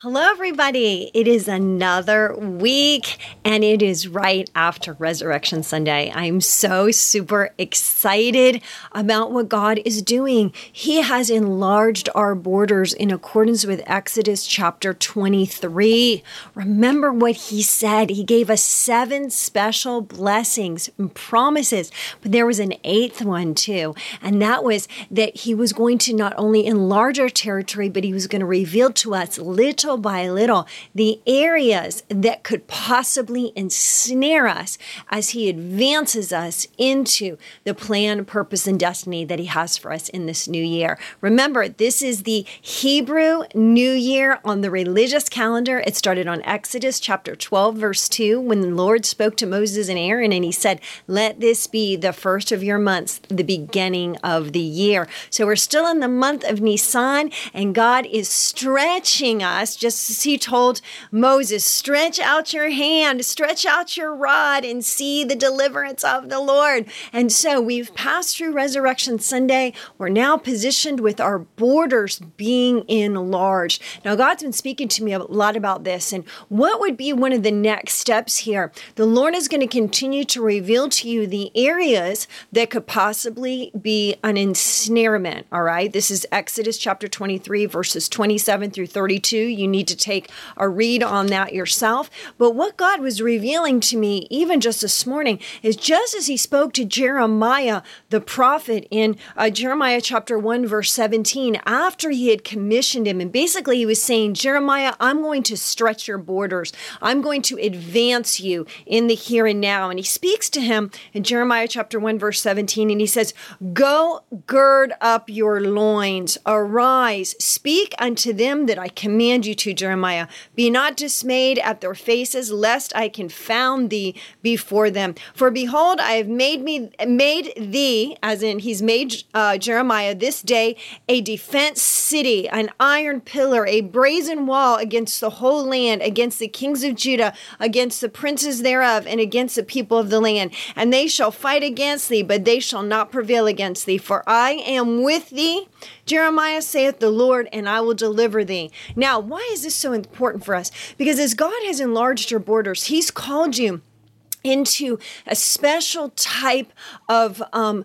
Hello, everybody. It is another week and it is right after Resurrection Sunday. I'm so super excited about what God is doing. He has enlarged our borders in accordance with Exodus chapter 23. Remember what He said. He gave us seven special blessings and promises, but there was an eighth one too. And that was that He was going to not only enlarge our territory, but He was going to reveal to us little little by little the areas that could possibly ensnare us as He advances us into the plan, purpose, and destiny that He has for us in this new year. Remember, this is the Hebrew New Year on the religious calendar. It started on Exodus chapter 12, verse 2, when the Lord spoke to Moses and Aaron and He said, Let this be the first of your months, the beginning of the year. So we're still in the month of Nisan, and God is stretching us just as he told Moses, stretch out your hand, stretch out your rod, and see the deliverance of the Lord. And so we've passed through Resurrection Sunday. We're now positioned with our borders being enlarged. Now, God's been speaking to me a lot about this and what would be one of the next steps here. The Lord is going to continue to reveal to you the areas that could possibly be an ensnarement. All right. This is Exodus chapter 23, verses 27 through 32. You you need to take a read on that yourself. But what God was revealing to me, even just this morning, is just as He spoke to Jeremiah, the prophet, in uh, Jeremiah chapter 1, verse 17, after He had commissioned him. And basically, He was saying, Jeremiah, I'm going to stretch your borders, I'm going to advance you in the here and now. And He speaks to him in Jeremiah chapter 1, verse 17, and He says, Go gird up your loins, arise, speak unto them that I command you to Jeremiah. Be not dismayed at their faces, lest I confound thee before them. For behold, I have made me made thee, as in he's made uh, Jeremiah this day a defense city, an iron pillar, a brazen wall against the whole land, against the kings of Judah, against the princes thereof, and against the people of the land. And they shall fight against thee, but they shall not prevail against thee. For I am with thee, Jeremiah saith the Lord, and I will deliver thee. Now, why is this so important for us? Because as God has enlarged your borders, He's called you into a special type of um,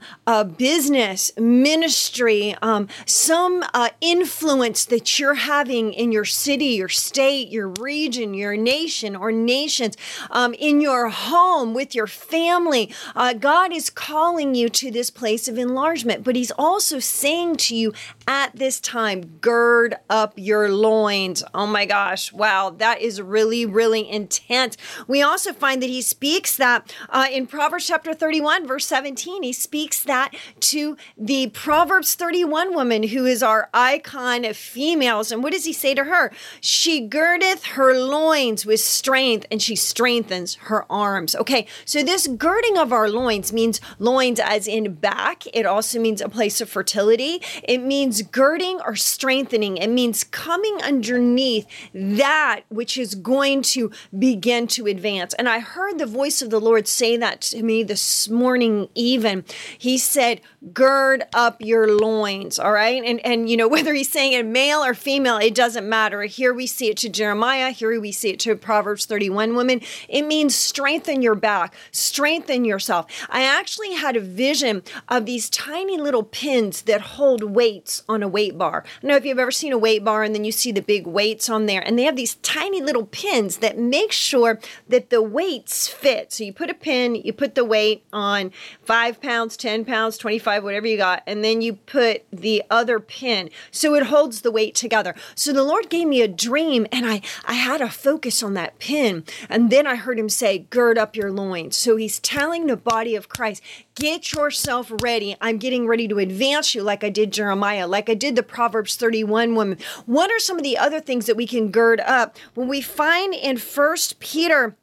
business, ministry, um, some uh, influence that you're having in your city, your state, your region, your nation, or nations, um, in your home, with your family. Uh, God is calling you to this place of enlargement, but He's also saying to you at this time, gird up your loins. Oh my gosh, wow, that is really, really intense. We also find that He speaks speaks that uh, in Proverbs chapter 31, verse 17. He speaks that to the Proverbs 31 woman who is our icon of females. And what does he say to her? She girdeth her loins with strength and she strengthens her arms. Okay, so this girding of our loins means loins as in back. It also means a place of fertility. It means girding or strengthening. It means coming underneath that which is going to begin to advance. And I heard the voice voice of the Lord say that to me this morning, even. He said, gird up your loins, all right? And, and you know, whether he's saying it male or female, it doesn't matter. Here we see it to Jeremiah, here we see it to Proverbs 31 women. It means strengthen your back, strengthen yourself. I actually had a vision of these tiny little pins that hold weights on a weight bar. I know if you've ever seen a weight bar and then you see the big weights on there, and they have these tiny little pins that make sure that the weights fit. So you put a pin, you put the weight on five pounds, 10 pounds, 25, whatever you got, and then you put the other pin. So it holds the weight together. So the Lord gave me a dream and I, I had a focus on that pin. And then I heard him say, gird up your loins. So he's telling the body of Christ, get yourself ready. I'm getting ready to advance you like I did Jeremiah, like I did the Proverbs 31 woman. What are some of the other things that we can gird up? When we find in First Peter,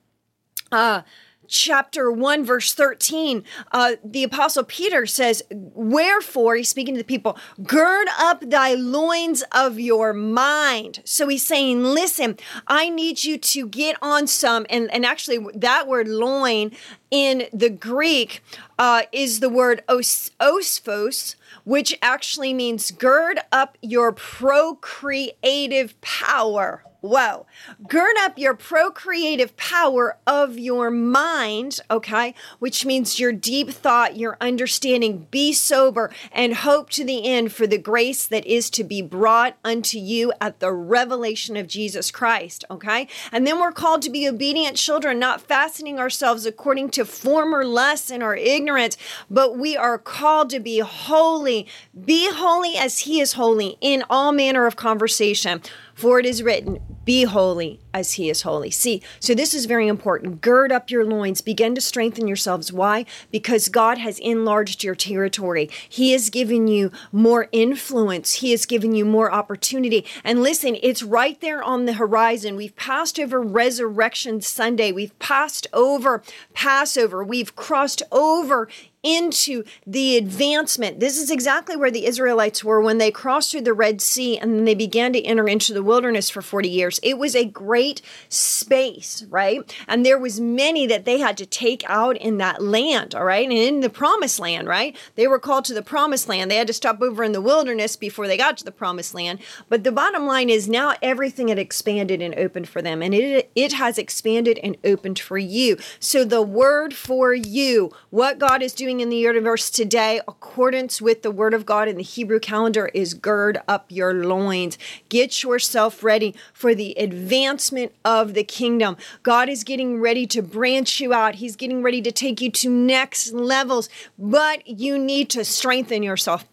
uh, chapter 1, verse 13, uh, the apostle Peter says, Wherefore, he's speaking to the people, gird up thy loins of your mind. So he's saying, Listen, I need you to get on some, and, and actually, that word loin in the Greek uh, is the word os, osphos, which actually means gird up your procreative power. Whoa. Gird up your procreative power of your mind, okay? Which means your deep thought, your understanding. Be sober and hope to the end for the grace that is to be brought unto you at the revelation of Jesus Christ, okay? And then we're called to be obedient children, not fastening ourselves according to former lusts and our ignorance, but we are called to be holy. Be holy as He is holy in all manner of conversation. For it is written, Be holy as he is holy. See, so this is very important. Gird up your loins, begin to strengthen yourselves. Why? Because God has enlarged your territory. He has given you more influence, He has given you more opportunity. And listen, it's right there on the horizon. We've passed over Resurrection Sunday, we've passed over Passover, we've crossed over into the advancement. This is exactly where the Israelites were when they crossed through the Red Sea and then they began to enter into the wilderness for 40 years. It was a great space, right? And there was many that they had to take out in that land, all right? And in the promised land, right? They were called to the promised land. They had to stop over in the wilderness before they got to the promised land. But the bottom line is now everything had expanded and opened for them and it it has expanded and opened for you. So the word for you, what God is doing in the universe today, accordance with the word of God in the Hebrew calendar, is gird up your loins. Get yourself ready for the advancement of the kingdom. God is getting ready to branch you out, He's getting ready to take you to next levels, but you need to strengthen yourself.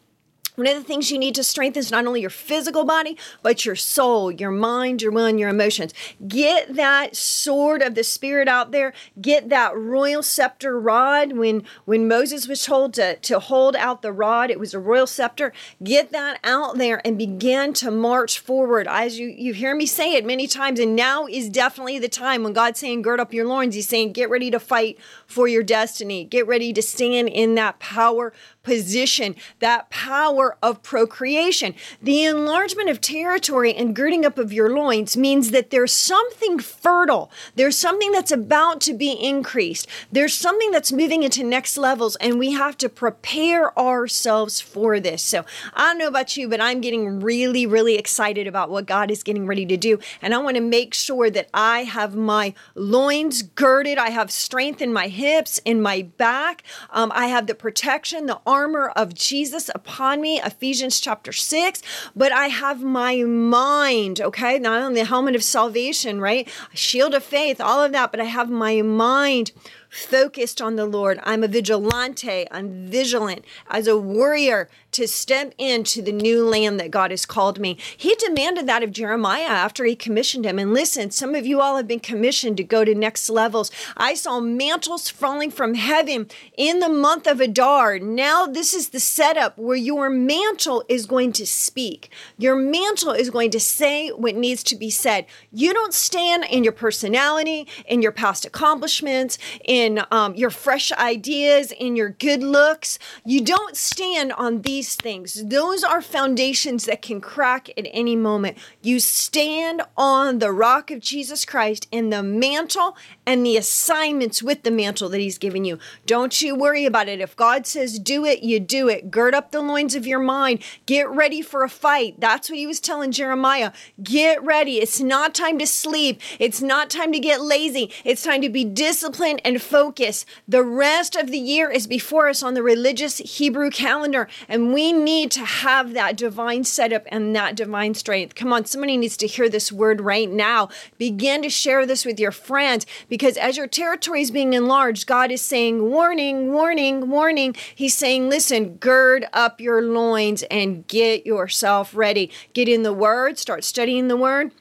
One of the things you need to strengthen is not only your physical body, but your soul, your mind, your will, and your emotions. Get that sword of the Spirit out there. Get that royal scepter rod. When when Moses was told to, to hold out the rod, it was a royal scepter. Get that out there and begin to march forward. As you, you hear me say it many times, and now is definitely the time when God's saying, gird up your loins. He's saying, get ready to fight for your destiny. Get ready to stand in that power position, that power of procreation. The enlargement of territory and girding up of your loins means that there's something fertile, there's something that's about to be increased, there's something that's moving into next levels, and we have to prepare ourselves for this. So I don't know about you, but I'm getting really, really excited about what God is getting ready to do. And I want to make sure that I have my loins girded, I have strength in my hips, in my back, um, I have the protection, the armor armor of Jesus upon me, Ephesians chapter 6, but I have my mind, okay? Not only the helmet of salvation, right? Shield of faith, all of that, but I have my mind focused on the Lord. I'm a vigilante. I'm vigilant as a warrior to step into the new land that God has called me. He demanded that of Jeremiah after he commissioned him. And listen, some of you all have been commissioned to go to next levels. I saw mantles falling from heaven in the month of Adar. Now, this is the setup where your mantle is going to speak. Your mantle is going to say what needs to be said. You don't stand in your personality, in your past accomplishments, in um, your fresh ideas, in your good looks. You don't stand on these things. Those are foundations that can crack at any moment. You stand on the rock of Jesus Christ and the mantle and the assignments with the mantle that He's given you. Don't you worry about it. If God says do it, you do it. Gird up the loins of your mind. Get ready for a fight. That's what He was telling Jeremiah. Get ready. It's not time to sleep. It's not time to get lazy. It's time to be disciplined and focused. The rest of the year is before us on the religious Hebrew calendar. And we need to have that divine setup and that divine strength. Come on, somebody needs to hear this word right now. Begin to share this with your friends because as your territory is being enlarged, God is saying, warning, warning, warning. He's saying, listen, gird up your loins and get yourself ready. Get in the word, start studying the word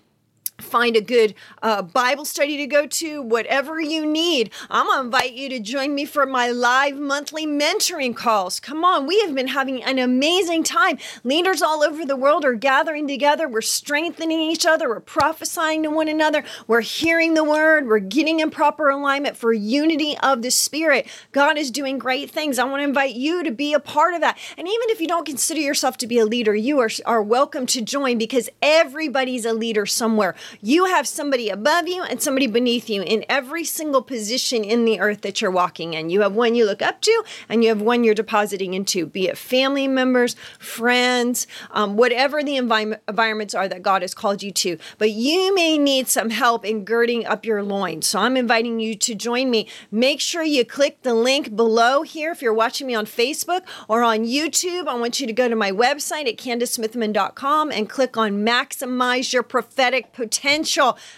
find a good uh, Bible study to go to, whatever you need. I'm going to invite you to join me for my live monthly mentoring calls. Come on, we have been having an amazing time. Leaders all over the world are gathering together. We're strengthening each other. We're prophesying to one another. We're hearing the word. We're getting in proper alignment for unity of the Spirit. God is doing great things. I want to invite you to be a part of that. And even if you don't consider yourself to be a leader, you are, are welcome to join because everybody's a leader somewhere. You have somebody above you and somebody beneath you in every single position in the earth that you're walking in. You have one you look up to, and you have one you're depositing into, be it family members, friends, um, whatever the envi- environments are that God has called you to. But you may need some help in girding up your loins. So I'm inviting you to join me. Make sure you click the link below here if you're watching me on Facebook or on YouTube. I want you to go to my website at CandiceSmithyman.com and click on Maximize Your Prophetic Potential.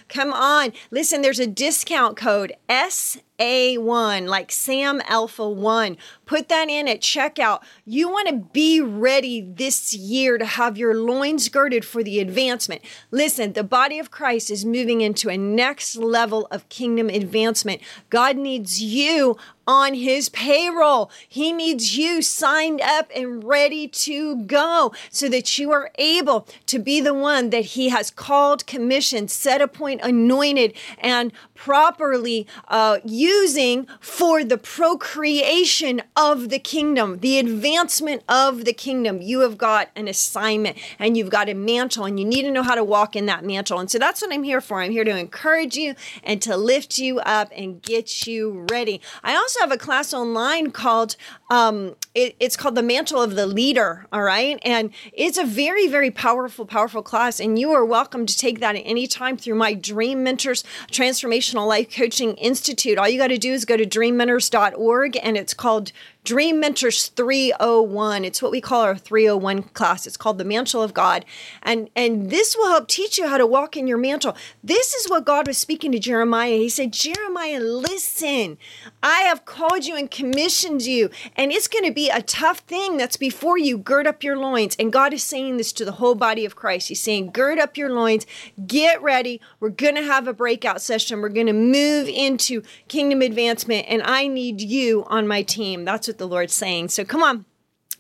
Come on. Listen, there's a discount code S a1, like Sam Alpha 1. Put that in at checkout. You want to be ready this year to have your loins girded for the advancement. Listen, the body of Christ is moving into a next level of kingdom advancement. God needs you on his payroll. He needs you signed up and ready to go so that you are able to be the one that he has called, commissioned, set appoint, anointed, and properly uh, using for the procreation of the kingdom, the advancement of the kingdom. You have got an assignment and you've got a mantle, and you need to know how to walk in that mantle. And so that's what I'm here for. I'm here to encourage you and to lift you up and get you ready. I also have a class online called um, it, it's called the mantle of the leader all right and it's a very very powerful powerful class and you are welcome to take that at any time through my dream mentors transformational life coaching institute all you got to do is go to dreammentors.org and it's called Dream Mentors 301. It's what we call our 301 class. It's called the Mantle of God. And, and this will help teach you how to walk in your mantle. This is what God was speaking to Jeremiah. He said, Jeremiah, listen, I have called you and commissioned you, and it's going to be a tough thing that's before you. Gird up your loins. And God is saying this to the whole body of Christ. He's saying, Gird up your loins, get ready. We're going to have a breakout session. We're going to move into kingdom advancement, and I need you on my team. That's what the Lord's saying. So come on.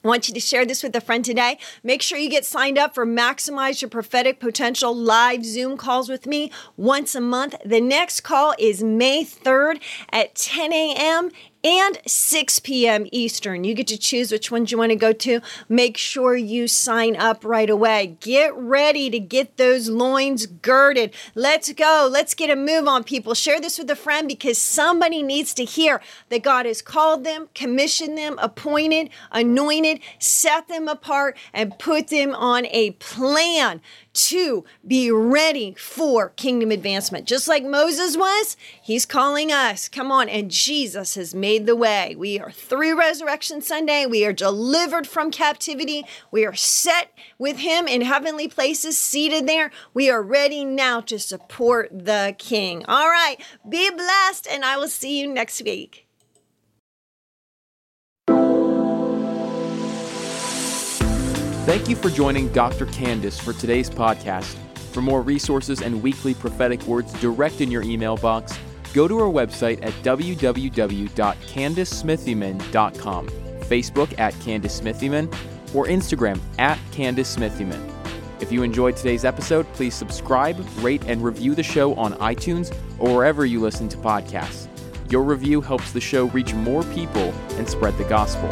I want you to share this with a friend today. Make sure you get signed up for Maximize Your Prophetic Potential live Zoom calls with me once a month. The next call is May 3rd at 10 a.m and 6 p.m. Eastern. You get to choose which ones you want to go to. Make sure you sign up right away. Get ready to get those loins girded. Let's go. Let's get a move on, people. Share this with a friend because somebody needs to hear that God has called them, commissioned them, appointed, anointed, set them apart, and put them on a plan to be ready for kingdom advancement. Just like Moses was, he's calling us. Come on. And Jesus has made the way. We are through Resurrection Sunday. We are delivered from captivity. We are set with him in heavenly places, seated there. We are ready now to support the King. All right. Be blessed, and I will see you next week. Thank you for joining Dr. Candice for today's podcast. For more resources and weekly prophetic words direct in your email box, go to our website at www.candicesmithyman.com, Facebook at Candice Smithyman, or Instagram at Candice Smithyman. If you enjoyed today's episode, please subscribe, rate, and review the show on iTunes or wherever you listen to podcasts. Your review helps the show reach more people and spread the gospel.